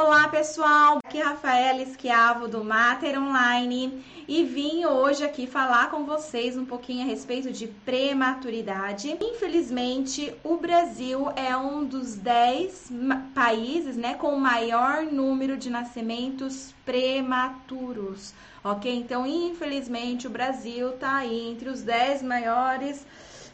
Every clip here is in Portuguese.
Olá pessoal, aqui é Rafaela Esquiavo do Mater Online e vim hoje aqui falar com vocês um pouquinho a respeito de prematuridade. Infelizmente, o Brasil é um dos 10 países né, com o maior número de nascimentos prematuros, ok? Então, infelizmente, o Brasil está aí entre os 10 maiores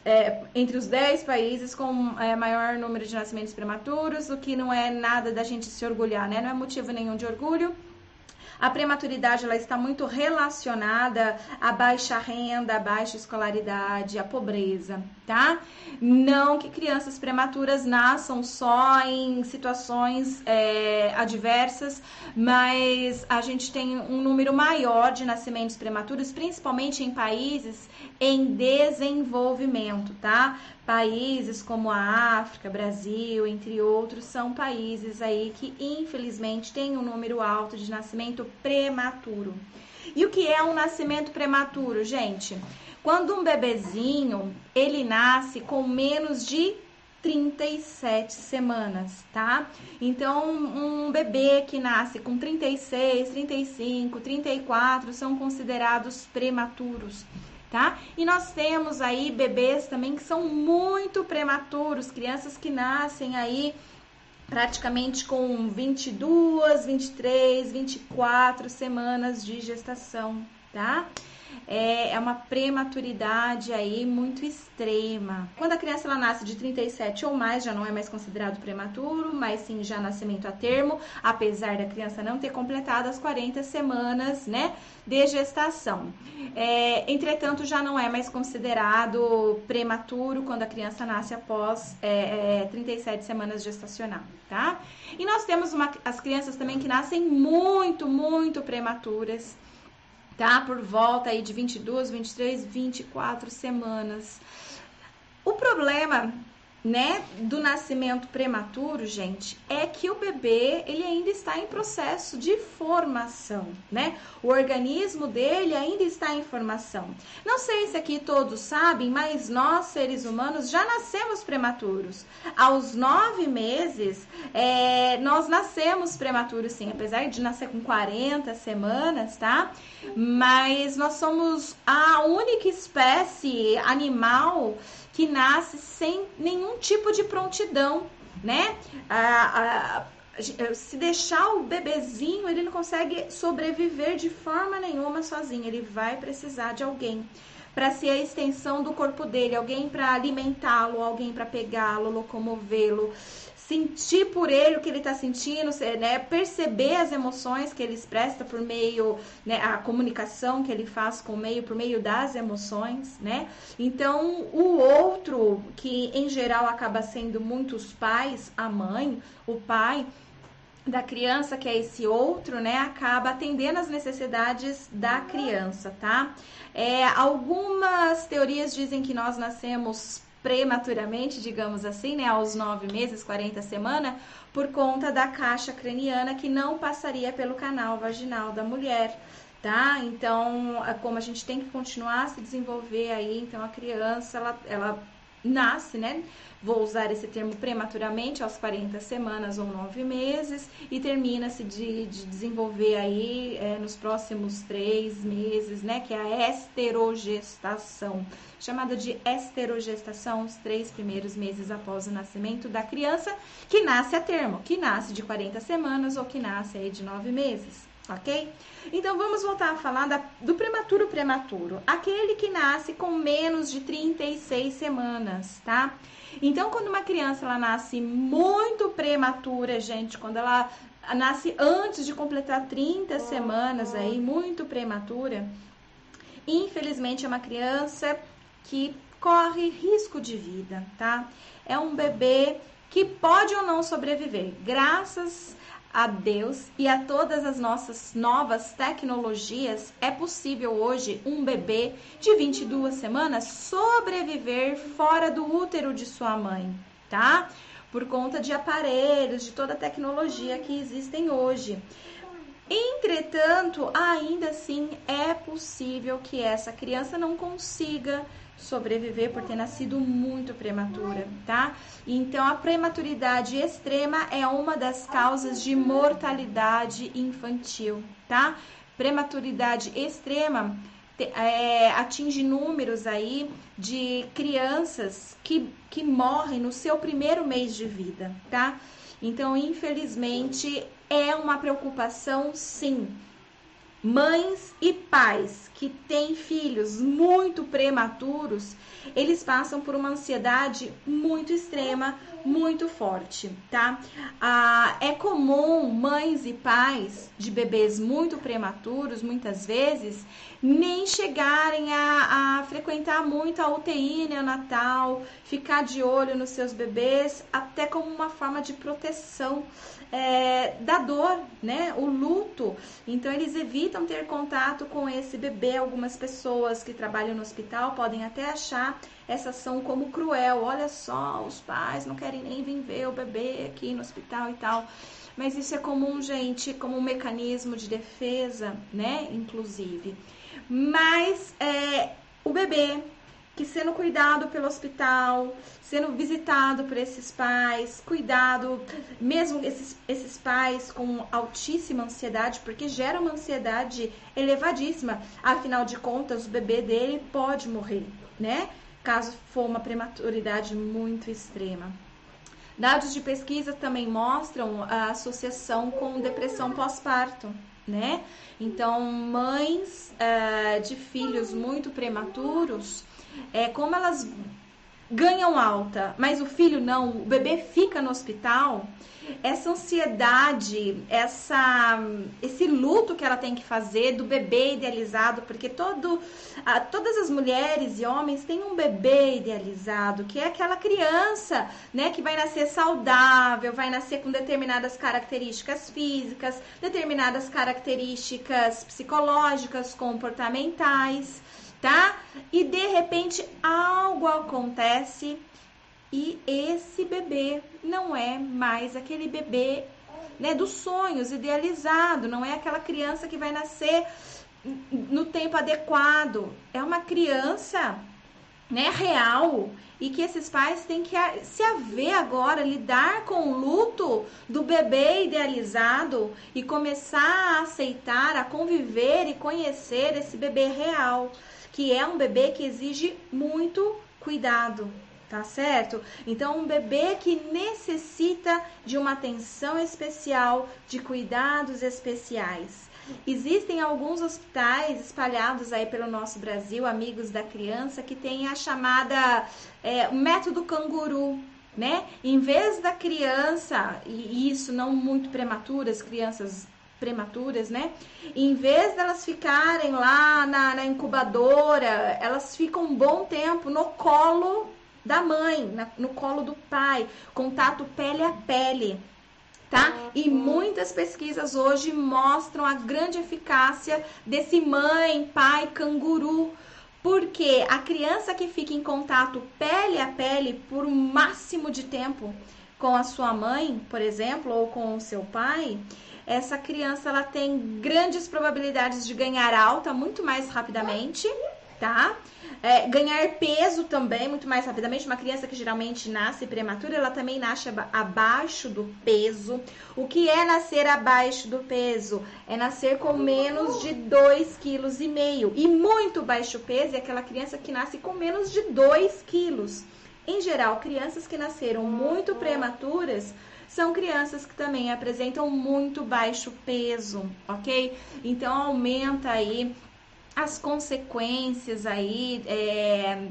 é, entre os 10 países com é, maior número de nascimentos prematuros, o que não é nada da gente se orgulhar, né? Não é motivo nenhum de orgulho. A prematuridade ela está muito relacionada à baixa renda, à baixa escolaridade, à pobreza, tá? Não que crianças prematuras nasçam só em situações é, adversas, mas a gente tem um número maior de nascimentos prematuros, principalmente em países em desenvolvimento, tá? Países como a África, Brasil, entre outros, são países aí que infelizmente têm um número alto de nascimento prematuro. E o que é um nascimento prematuro, gente? Quando um bebezinho, ele nasce com menos de 37 semanas, tá? Então, um bebê que nasce com 36, 35, 34 são considerados prematuros tá? E nós temos aí bebês também que são muito prematuros, crianças que nascem aí praticamente com 22, 23, 24 semanas de gestação, tá? É, é uma prematuridade aí muito extrema. Quando a criança ela nasce de 37 ou mais, já não é mais considerado prematuro, mas sim já nascimento a termo, apesar da criança não ter completado as 40 semanas, né, de gestação. É, entretanto, já não é mais considerado prematuro quando a criança nasce após é, é, 37 semanas gestacional, tá? E nós temos uma, as crianças também que nascem muito, muito prematuras tá? Por volta aí de 22, 23, 24 semanas. O problema né, do nascimento prematuro, gente, é que o bebê ele ainda está em processo de formação, né? O organismo dele ainda está em formação. Não sei se aqui todos sabem, mas nós seres humanos já nascemos prematuros. Aos nove meses, é, nós nascemos prematuros, sim, apesar de nascer com 40 semanas, tá? Mas nós somos a única espécie animal que nasce sem nenhum tipo de prontidão, né? A, se deixar o bebezinho, ele não consegue sobreviver de forma nenhuma sozinho, ele vai precisar de alguém para ser a extensão do corpo dele, alguém para alimentá-lo, alguém para pegá-lo, locomovê-lo, sentir por ele o que ele está sentindo, né? perceber as emoções que ele expressa por meio, né? a comunicação que ele faz com o meio, por meio das emoções, né? Então, o outro, que em geral acaba sendo muitos pais, a mãe, o pai, da criança, que é esse outro, né, acaba atendendo as necessidades da criança, tá? É, algumas teorias dizem que nós nascemos prematuramente, digamos assim, né, aos nove meses, 40 semanas, por conta da caixa craniana que não passaria pelo canal vaginal da mulher, tá? Então, como a gente tem que continuar a se desenvolver aí, então a criança, ela, ela nasce, né? Vou usar esse termo prematuramente, aos 40 semanas ou 9 meses, e termina-se de, de, desenvolver aí é, nos próximos 3 meses, né? Que é a esterogestação, chamada de esterogestação, os três primeiros meses após o nascimento da criança, que nasce a termo, que nasce de 40 semanas ou que nasce aí de 9 meses ok? Então vamos voltar a falar da, do prematuro prematuro, aquele que nasce com menos de 36 semanas, tá? Então quando uma criança ela nasce muito prematura, gente, quando ela nasce antes de completar 30 semanas aí, muito prematura, infelizmente é uma criança que corre risco de vida, tá? É um bebê que pode ou não sobreviver, graças a Deus e a todas as nossas novas tecnologias, é possível hoje um bebê de 22 semanas sobreviver fora do útero de sua mãe, tá? Por conta de aparelhos, de toda a tecnologia que existem hoje. Entretanto, ainda assim é possível que essa criança não consiga sobreviver por ter nascido muito prematura, tá? Então, a prematuridade extrema é uma das causas de mortalidade infantil, tá? Prematuridade extrema é, atinge números aí de crianças que, que morrem no seu primeiro mês de vida, tá? Então, infelizmente, é uma preocupação, sim. Mães e pais que têm filhos muito prematuros, eles passam por uma ansiedade muito extrema, muito forte, tá? Ah, é comum mães e pais de bebês muito prematuros, muitas vezes, nem chegarem a, a frequentar muito a UTI neonatal, ficar de olho nos seus bebês, até como uma forma de proteção é, da dor, né? O luto. Então, eles evitam ter contato com esse bebê. Algumas pessoas que trabalham no hospital podem até achar essa ação como cruel. Olha só, os pais não querem nem vir ver o bebê aqui no hospital e tal. Mas isso é comum, gente, como um mecanismo de defesa, né? Inclusive. Mas é, o bebê que sendo cuidado pelo hospital, sendo visitado por esses pais, cuidado, mesmo esses, esses pais com altíssima ansiedade, porque gera uma ansiedade elevadíssima. Afinal de contas, o bebê dele pode morrer, né? Caso for uma prematuridade muito extrema. Dados de pesquisa também mostram a associação com depressão pós-parto, né? Então, mães uh, de filhos muito prematuros é, como elas ganham alta, mas o filho não, o bebê fica no hospital, essa ansiedade, essa, esse luto que ela tem que fazer do bebê idealizado, porque todo, a, todas as mulheres e homens têm um bebê idealizado, que é aquela criança, né, que vai nascer saudável, vai nascer com determinadas características físicas, determinadas características psicológicas, comportamentais tá? E de repente algo acontece e esse bebê não é mais aquele bebê né, dos sonhos, idealizado, não é aquela criança que vai nascer no tempo adequado. É uma criança né, real e que esses pais têm que se haver agora, lidar com o luto do bebê idealizado e começar a aceitar, a conviver e conhecer esse bebê real que é um bebê que exige muito cuidado, tá certo? Então, um bebê que necessita de uma atenção especial, de cuidados especiais. Existem alguns hospitais espalhados aí pelo nosso Brasil, amigos da criança, que tem a chamada é, método canguru, né? Em vez da criança, e isso não muito prematuras, crianças prematuras, né? Em vez delas ficarem lá na, na incubadora, elas ficam um bom tempo no colo da mãe, na, no colo do pai, contato pele a pele. Tá? E muitas pesquisas hoje mostram a grande eficácia desse mãe, pai, canguru, porque a criança que fica em contato pele a pele por um máximo de tempo com a sua mãe, por exemplo, ou com o seu pai, essa criança ela tem grandes probabilidades de ganhar alta muito mais rapidamente, tá? É, ganhar peso também muito mais rapidamente. Uma criança que geralmente nasce prematura, ela também nasce abaixo do peso. O que é nascer abaixo do peso? É nascer com menos de 2,5 kg. E muito baixo peso é aquela criança que nasce com menos de 2 quilos. Em geral, crianças que nasceram muito prematuras são crianças que também apresentam muito baixo peso, ok? Então aumenta aí as consequências aí é,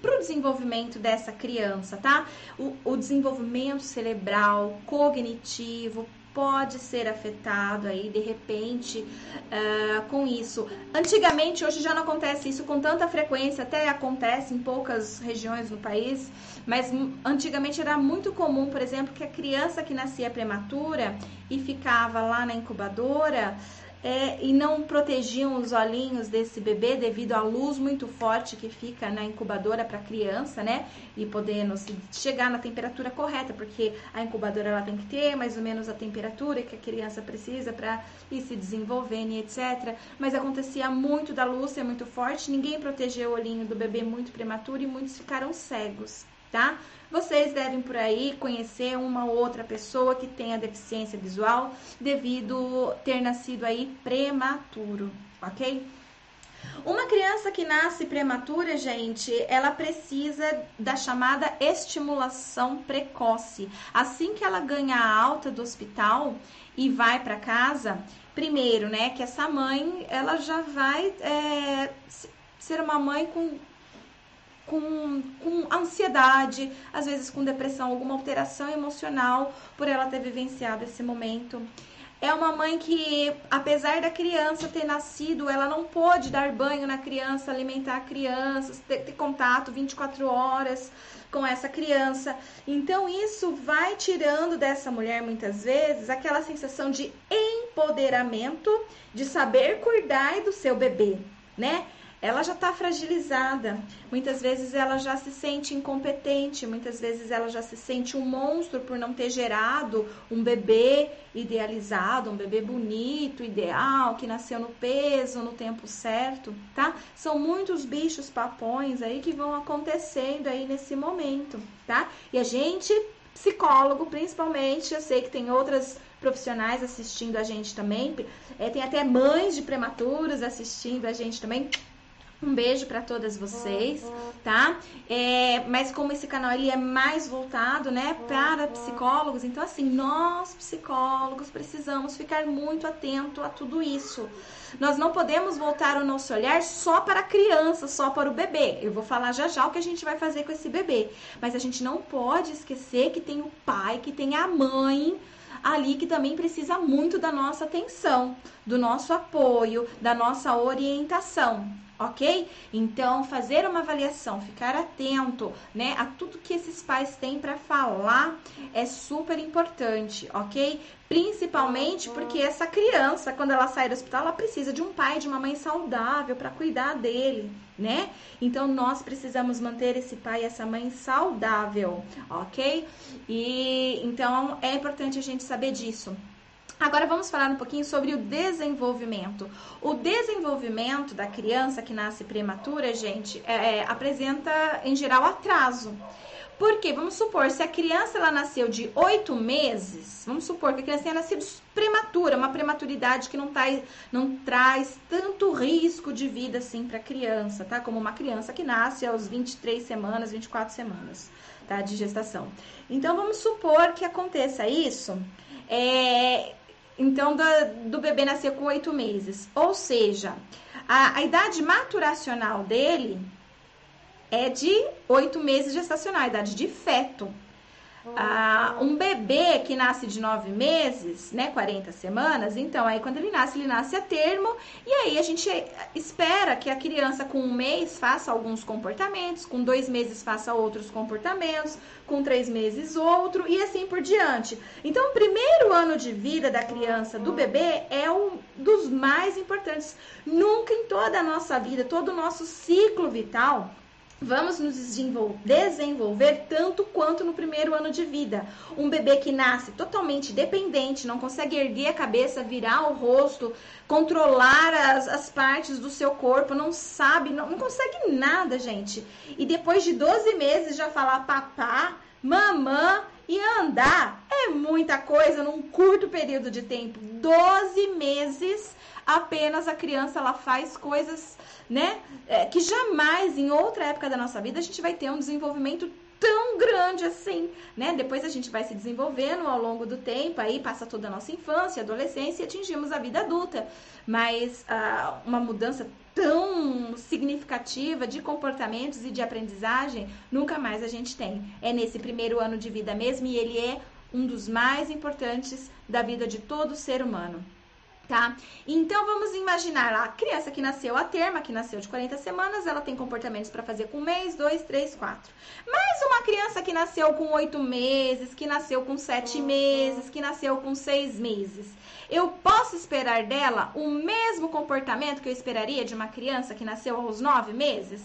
para o desenvolvimento dessa criança, tá? O, o desenvolvimento cerebral, cognitivo, pode ser afetado aí de repente uh, com isso. Antigamente, hoje já não acontece isso com tanta frequência, até acontece em poucas regiões no país, mas antigamente era muito comum, por exemplo, que a criança que nascia prematura e ficava lá na incubadora é, e não protegiam os olhinhos desse bebê devido à luz muito forte que fica na incubadora para criança, né? E podendo chegar na temperatura correta, porque a incubadora ela tem que ter mais ou menos a temperatura que a criança precisa para ir se desenvolvendo e etc. Mas acontecia muito da luz ser muito forte, ninguém protegeu o olhinho do bebê muito prematuro e muitos ficaram cegos, tá? Vocês devem por aí conhecer uma outra pessoa que tenha deficiência visual devido ter nascido aí prematuro, ok? Uma criança que nasce prematura, gente, ela precisa da chamada estimulação precoce. Assim que ela ganha a alta do hospital e vai para casa, primeiro, né, que essa mãe, ela já vai é, ser uma mãe com com, com ansiedade, às vezes com depressão, alguma alteração emocional por ela ter vivenciado esse momento. É uma mãe que, apesar da criança ter nascido, ela não pôde dar banho na criança, alimentar a criança, ter, ter contato 24 horas com essa criança. Então, isso vai tirando dessa mulher, muitas vezes, aquela sensação de empoderamento, de saber cuidar do seu bebê, né? Ela já está fragilizada. Muitas vezes ela já se sente incompetente, muitas vezes ela já se sente um monstro por não ter gerado um bebê idealizado, um bebê bonito, ideal, que nasceu no peso, no tempo certo, tá? São muitos bichos papões aí que vão acontecendo aí nesse momento, tá? E a gente, psicólogo principalmente, eu sei que tem outras profissionais assistindo a gente também, é, tem até mães de prematuros assistindo a gente também um beijo para todas vocês, tá? É, mas como esse canal ele é mais voltado, né, para psicólogos, então assim, nós psicólogos precisamos ficar muito atento a tudo isso. Nós não podemos voltar o nosso olhar só para a criança, só para o bebê. Eu vou falar já já o que a gente vai fazer com esse bebê, mas a gente não pode esquecer que tem o pai, que tem a mãe ali que também precisa muito da nossa atenção, do nosso apoio, da nossa orientação ok? Então, fazer uma avaliação, ficar atento, né, a tudo que esses pais têm para falar é super importante, ok? Principalmente porque essa criança, quando ela sai do hospital, ela precisa de um pai, de uma mãe saudável para cuidar dele, né? Então, nós precisamos manter esse pai e essa mãe saudável, ok? E então é importante a gente saber disso. Agora vamos falar um pouquinho sobre o desenvolvimento. O desenvolvimento da criança que nasce prematura, gente, é, é apresenta em geral atraso. Porque, vamos supor, se a criança ela nasceu de oito meses, vamos supor que a criança tenha nascido prematura, uma prematuridade que não, tá, não traz tanto risco de vida assim para a criança, tá? Como uma criança que nasce aos 23 semanas, 24 semanas, tá? De gestação. Então, vamos supor que aconteça isso. É, então, do, bebê nascer com oito meses. Ou seja, a, a idade maturacional dele é de oito meses gestacional, a idade de feto. Ah, um bebê que nasce de nove meses, né, 40 semanas, então aí quando ele nasce, ele nasce a termo, e aí a gente espera que a criança com um mês faça alguns comportamentos, com dois meses faça outros comportamentos, com três meses outro, e assim por diante. Então, o primeiro ano de vida da criança, do bebê, é um dos mais importantes. Nunca em toda a nossa vida, todo o nosso ciclo vital, vamos nos desenvolver tanto quanto no primeiro ano de vida. Um bebê que nasce totalmente dependente, não consegue erguer a cabeça, virar o rosto, controlar as, as partes do seu corpo, não sabe, não, não consegue nada, gente. E depois de 12 meses já falar papá, mamã e andar é muita coisa num curto período de tempo. 12 meses apenas a criança ela faz coisas, né, é, que jamais em outra época da nossa vida a gente vai ter um desenvolvimento tão grande assim, né? Depois a gente vai se desenvolvendo ao longo do tempo, aí passa toda a nossa infância, adolescência e atingimos a vida adulta. Mas ah, uma mudança tão significativa de comportamentos e de aprendizagem nunca mais a gente tem. É nesse primeiro ano de vida mesmo e ele é um dos mais importantes da vida de todo ser humano tá? Então vamos imaginar a criança que nasceu a terma, que nasceu de 40 semanas, ela tem comportamentos para fazer com um mês, dois, três, quatro. Mas uma criança que nasceu com oito meses, que nasceu com sete meses, que nasceu com seis meses, eu posso esperar dela o mesmo comportamento que eu esperaria de uma criança que nasceu aos nove meses?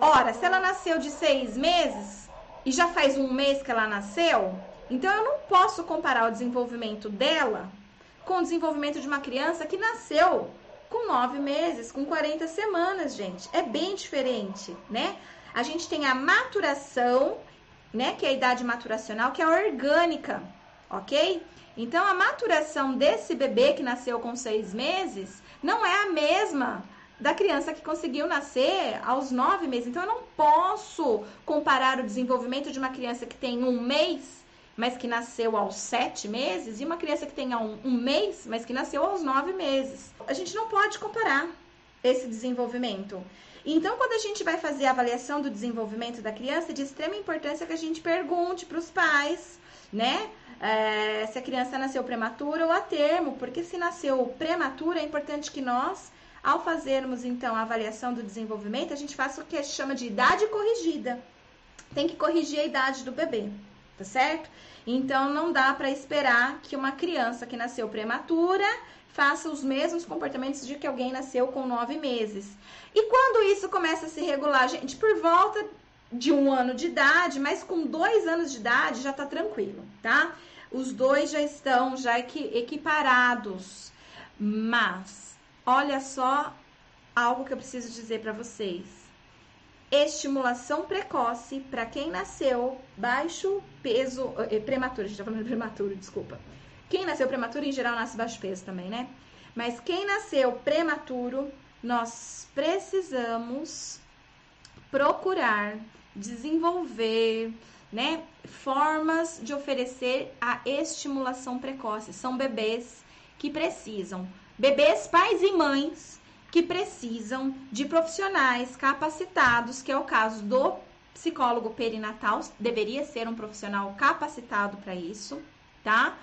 Ora, se ela nasceu de seis meses e já faz um mês que ela nasceu, então eu não posso comparar o desenvolvimento dela com o desenvolvimento de uma criança que nasceu com nove meses, com 40 semanas, gente. É bem diferente, né? A gente tem a maturação, né? Que é a idade maturacional, que é orgânica, ok? Então, a maturação desse bebê que nasceu com seis meses não é a mesma da criança que conseguiu nascer aos nove meses. Então, eu não posso comparar o desenvolvimento de uma criança que tem um mês mas que nasceu aos sete meses, e uma criança que tenha um, um mês, mas que nasceu aos nove meses. A gente não pode comparar esse desenvolvimento. Então, quando a gente vai fazer a avaliação do desenvolvimento da criança, é de extrema importância que a gente pergunte para os pais, né? É, se a criança nasceu prematura ou a termo, porque se nasceu prematura, é importante que nós, ao fazermos então a avaliação do desenvolvimento, a gente faça o que a gente chama de idade corrigida. Tem que corrigir a idade do bebê tá certo? Então não dá para esperar que uma criança que nasceu prematura faça os mesmos comportamentos de que alguém nasceu com nove meses. E quando isso começa a se regular, gente, por volta de um ano de idade, mas com dois anos de idade já tá tranquilo, tá? Os dois já estão já equiparados. Mas olha só algo que eu preciso dizer para vocês estimulação precoce para quem nasceu baixo peso, eh, prematuro, a gente tá falando de prematuro, desculpa. Quem nasceu prematuro, em geral, nasce baixo peso também, né? Mas quem nasceu prematuro, nós precisamos procurar desenvolver, né, formas de oferecer a estimulação precoce. São bebês que precisam, bebês, pais e mães que precisam de profissionais capacitados, que é o caso do psicólogo perinatal, deveria ser um profissional capacitado para isso, tá?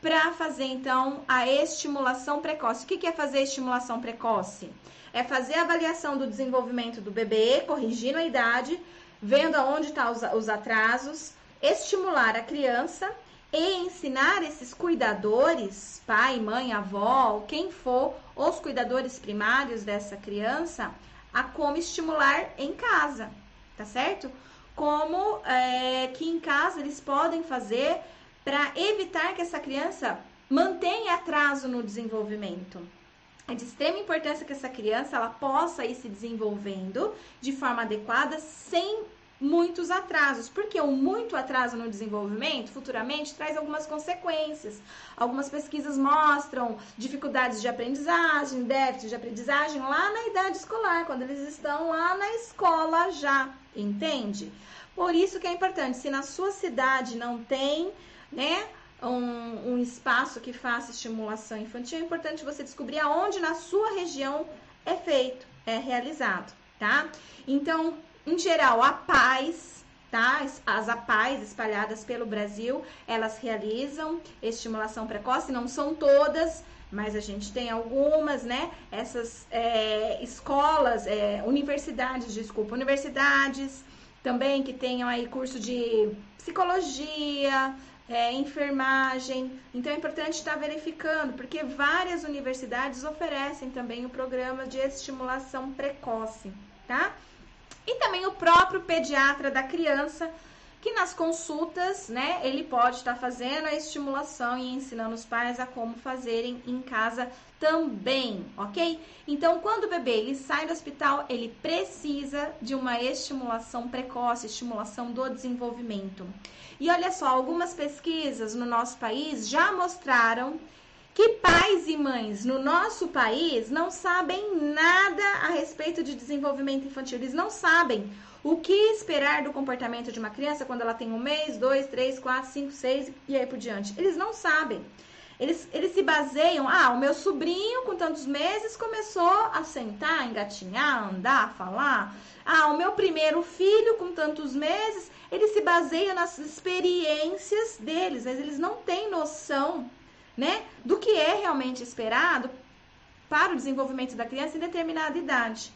Para fazer então a estimulação precoce. O que é fazer estimulação precoce? É fazer a avaliação do desenvolvimento do bebê, corrigindo a idade, vendo aonde estão tá os, os atrasos, estimular a criança e ensinar esses cuidadores, pai, mãe, avó, quem for, os cuidadores primários dessa criança, a como estimular em casa, tá certo? Como é, que em casa eles podem fazer para evitar que essa criança mantenha atraso no desenvolvimento. É de extrema importância que essa criança ela possa ir se desenvolvendo de forma adequada sem muitos atrasos, porque o muito atraso no desenvolvimento futuramente traz algumas consequências. Algumas pesquisas mostram dificuldades de aprendizagem, déficit de aprendizagem lá na idade escolar, quando eles estão lá na escola já, entende? Por isso que é importante, se na sua cidade não tem, né, um, um espaço que faça estimulação infantil, é importante você descobrir aonde na sua região é feito, é realizado, tá? Então, em geral, a paz, tá? As APAES espalhadas pelo Brasil, elas realizam estimulação precoce, não são todas, mas a gente tem algumas, né? Essas é, escolas, é, universidades, desculpa, universidades também que tenham aí curso de psicologia, é, enfermagem. Então é importante estar verificando, porque várias universidades oferecem também o programa de estimulação precoce, tá? E também o próprio pediatra da criança, que nas consultas, né, ele pode estar fazendo a estimulação e ensinando os pais a como fazerem em casa também, ok? Então, quando o bebê ele sai do hospital, ele precisa de uma estimulação precoce, estimulação do desenvolvimento. E olha só, algumas pesquisas no nosso país já mostraram que pais e mães no nosso país não sabem nada a respeito de desenvolvimento infantil. Eles não sabem o que esperar do comportamento de uma criança quando ela tem um mês, dois, três, quatro, cinco, seis e aí por diante. Eles não sabem. Eles, eles se baseiam, ah, o meu sobrinho com tantos meses começou a sentar, engatinhar, andar, falar. Ah, o meu primeiro filho com tantos meses, eles se baseiam nas experiências deles, mas eles não têm noção né, do que é realmente esperado para o desenvolvimento da criança em determinada idade.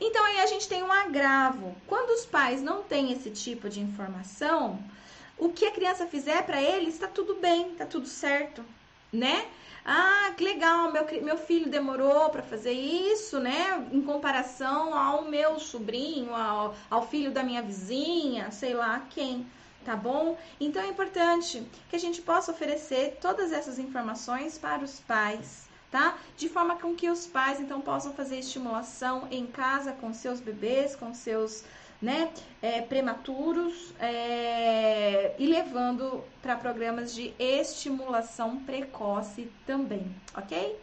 Então aí a gente tem um agravo. Quando os pais não têm esse tipo de informação, o que a criança fizer para eles está tudo bem, está tudo certo, né? Ah, que legal, meu, meu filho demorou para fazer isso, né? Em comparação ao meu sobrinho, ao, ao filho da minha vizinha, sei lá quem, tá bom? Então é importante que a gente possa oferecer todas essas informações para os pais, tá? De forma com que os pais então possam fazer estimulação em casa com seus bebês, com seus né, é, prematuros é, e levando para programas de estimulação precoce também, ok?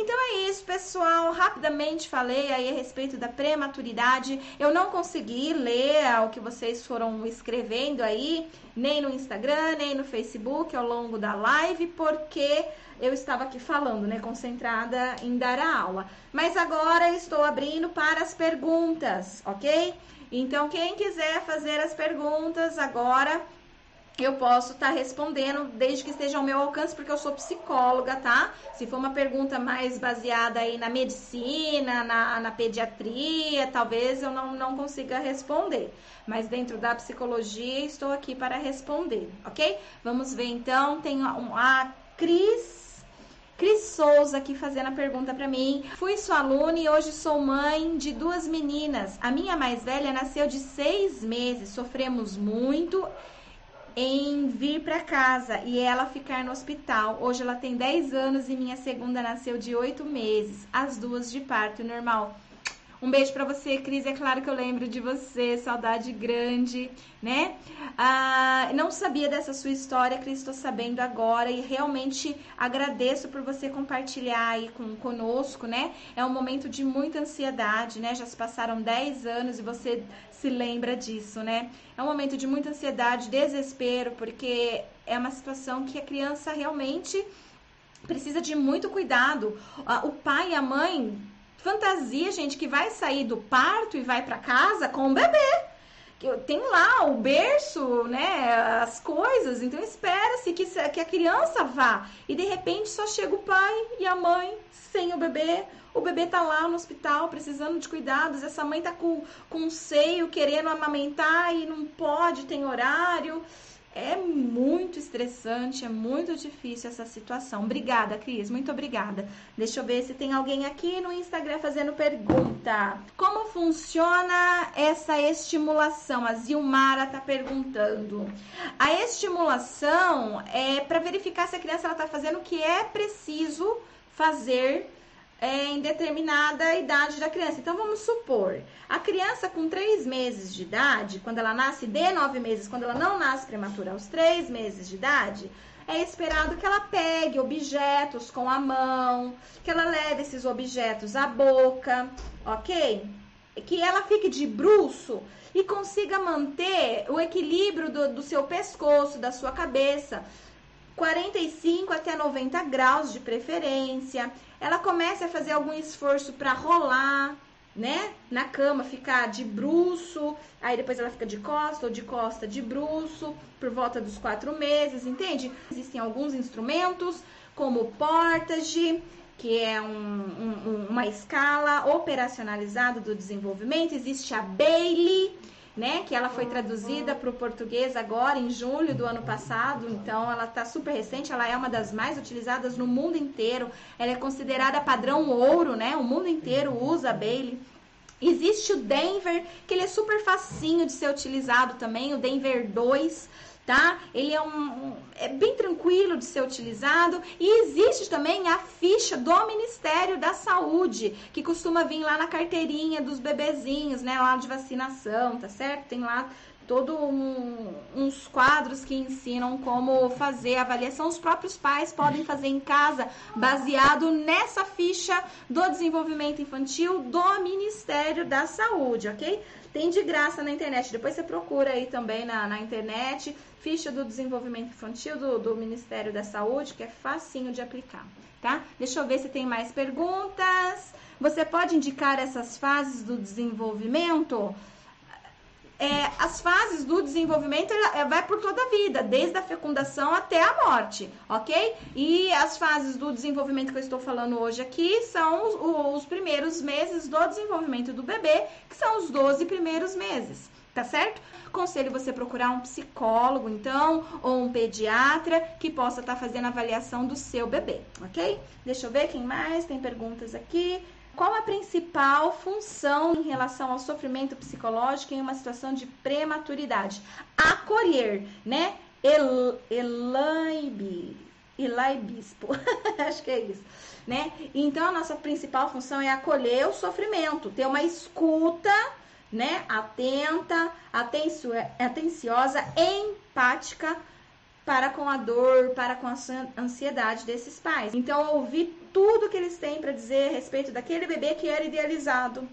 Então é isso, pessoal. Rapidamente falei aí a respeito da prematuridade. Eu não consegui ler o que vocês foram escrevendo aí, nem no Instagram, nem no Facebook ao longo da live, porque eu estava aqui falando, né, concentrada em dar a aula. Mas agora estou abrindo para as perguntas, ok? Então, quem quiser fazer as perguntas agora, eu posso estar tá respondendo desde que esteja ao meu alcance, porque eu sou psicóloga, tá? Se for uma pergunta mais baseada aí na medicina, na, na pediatria, talvez eu não, não consiga responder. Mas dentro da psicologia, estou aqui para responder, ok? Vamos ver então. Tem a Cris Cris Souza aqui fazendo a pergunta para mim. Fui sua aluna e hoje sou mãe de duas meninas. A minha mais velha nasceu de seis meses. Sofremos muito em vir para casa e ela ficar no hospital. Hoje ela tem 10 anos e minha segunda nasceu de 8 meses, as duas de parto normal. Um beijo para você, Cris. É claro que eu lembro de você, saudade grande, né? Ah, não sabia dessa sua história, Cris, estou sabendo agora e realmente agradeço por você compartilhar aí com, conosco, né? É um momento de muita ansiedade, né? Já se passaram 10 anos e você se lembra disso, né? É um momento de muita ansiedade, desespero, porque é uma situação que a criança realmente precisa de muito cuidado. Ah, o pai e a mãe fantasia, gente, que vai sair do parto e vai para casa com o bebê. Tem lá o berço, né, as coisas, então espera-se que, que a criança vá e de repente só chega o pai e a mãe sem o bebê, o bebê tá lá no hospital precisando de cuidados, essa mãe tá com, com um seio querendo amamentar e não pode, tem horário. É muito estressante, é muito difícil essa situação. Obrigada, Cris, muito obrigada. Deixa eu ver se tem alguém aqui no Instagram fazendo pergunta. Como funciona essa estimulação? A Zilmara tá perguntando. A estimulação é para verificar se a criança está fazendo o que é preciso fazer é, em determinada idade da criança. Então, vamos supor, a criança com 3 meses de idade, quando ela nasce de 9 meses, quando ela não nasce prematura aos 3 meses de idade, é esperado que ela pegue objetos com a mão, que ela leve esses objetos à boca, ok? Que ela fique de bruço e consiga manter o equilíbrio do, do seu pescoço, da sua cabeça, 45 até 90 graus de preferência. Ela começa a fazer algum esforço para rolar, né? Na cama, ficar de bruço, aí depois ela fica de costa ou de costa de bruço, por volta dos quatro meses, entende? Existem alguns instrumentos, como o Portage, que é um, um, uma escala operacionalizada do desenvolvimento. Existe a Bailey, né? Que ela foi traduzida para o português agora em julho do ano passado, então ela está super recente, ela é uma das mais utilizadas no mundo inteiro. Ela é considerada padrão ouro, né? O mundo inteiro usa a Bailey. Existe o Denver, que ele é super facinho de ser utilizado também, o Denver 2 tá? Ele é, um, é bem tranquilo de ser utilizado e existe também a ficha do Ministério da Saúde, que costuma vir lá na carteirinha dos bebezinhos, né, lá de vacinação, tá certo? Tem lá todo um, uns quadros que ensinam como fazer a avaliação. Os próprios pais podem fazer em casa, baseado nessa ficha do desenvolvimento infantil do Ministério da Saúde, ok? Tem de graça na internet. Depois você procura aí também na, na internet ficha do desenvolvimento infantil do, do Ministério da Saúde, que é facinho de aplicar, tá? Deixa eu ver se tem mais perguntas. Você pode indicar essas fases do desenvolvimento? É, as fases do desenvolvimento é, vai por toda a vida, desde a fecundação até a morte, ok? E as fases do desenvolvimento que eu estou falando hoje aqui são os, os primeiros meses do desenvolvimento do bebê, que são os 12 primeiros meses tá certo? Conselho você procurar um psicólogo, então, ou um pediatra que possa estar tá fazendo a avaliação do seu bebê, ok? Deixa eu ver quem mais tem perguntas aqui. Qual a principal função em relação ao sofrimento psicológico em uma situação de prematuridade? Acolher, né? El, Elaibe, Elai Bispo, acho que é isso, né? Então, a nossa principal função é acolher o sofrimento, ter uma escuta né? Atenta, atenciosa, empática para com a dor, para com a ansiedade desses pais. Então, ouvir tudo que eles têm para dizer a respeito daquele bebê que era idealizado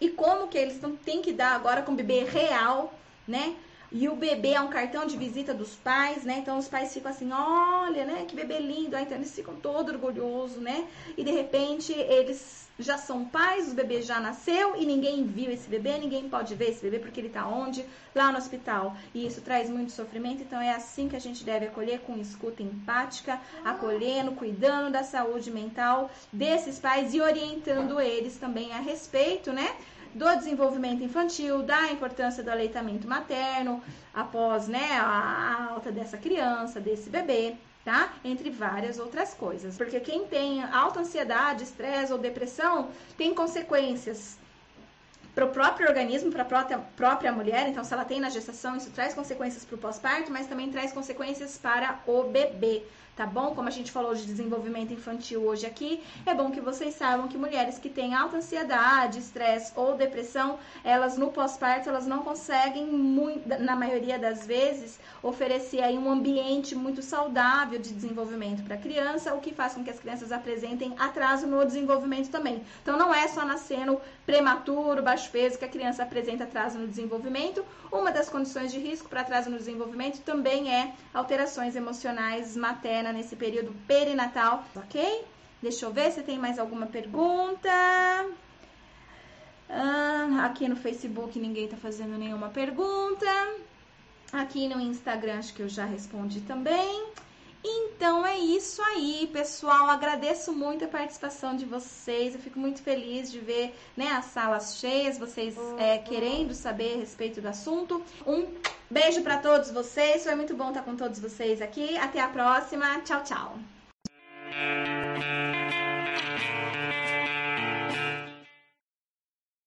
e como que eles têm que dar agora com o bebê real, né? E o bebê é um cartão de visita dos pais, né? Então os pais ficam assim, olha, né? Que bebê lindo. Aí, então eles ficam todo orgulhosos, né? E de repente eles já são pais, o bebê já nasceu e ninguém viu esse bebê, ninguém pode ver esse bebê porque ele tá onde? Lá no hospital. E isso traz muito sofrimento, então é assim que a gente deve acolher com escuta empática, acolhendo, cuidando da saúde mental desses pais e orientando eles também a respeito, né? Do desenvolvimento infantil, da importância do aleitamento materno após né, a alta dessa criança, desse bebê, tá? Entre várias outras coisas. Porque quem tem alta ansiedade, estresse ou depressão tem consequências para o próprio organismo, para a própria, própria mulher. Então, se ela tem na gestação, isso traz consequências para o pós-parto, mas também traz consequências para o bebê tá bom? Como a gente falou de desenvolvimento infantil hoje aqui, é bom que vocês saibam que mulheres que têm alta ansiedade, estresse ou depressão, elas no pós-parto, elas não conseguem, muito, na maioria das vezes, oferecer aí um ambiente muito saudável de desenvolvimento para a criança, o que faz com que as crianças apresentem atraso no desenvolvimento também. Então, não é só nascendo prematuro, baixo peso, que a criança apresenta atraso no desenvolvimento. Uma das condições de risco para atraso no desenvolvimento também é alterações emocionais maternas nesse período perinatal, ok? Deixa eu ver se tem mais alguma pergunta. Ah, aqui no Facebook ninguém tá fazendo nenhuma pergunta. Aqui no Instagram acho que eu já respondi também. Então é isso aí, pessoal. Agradeço muito a participação de vocês. Eu fico muito feliz de ver né, as salas cheias, vocês uhum. é, querendo saber a respeito do assunto. Um beijo para todos vocês. Foi muito bom estar com todos vocês aqui. Até a próxima. Tchau, tchau.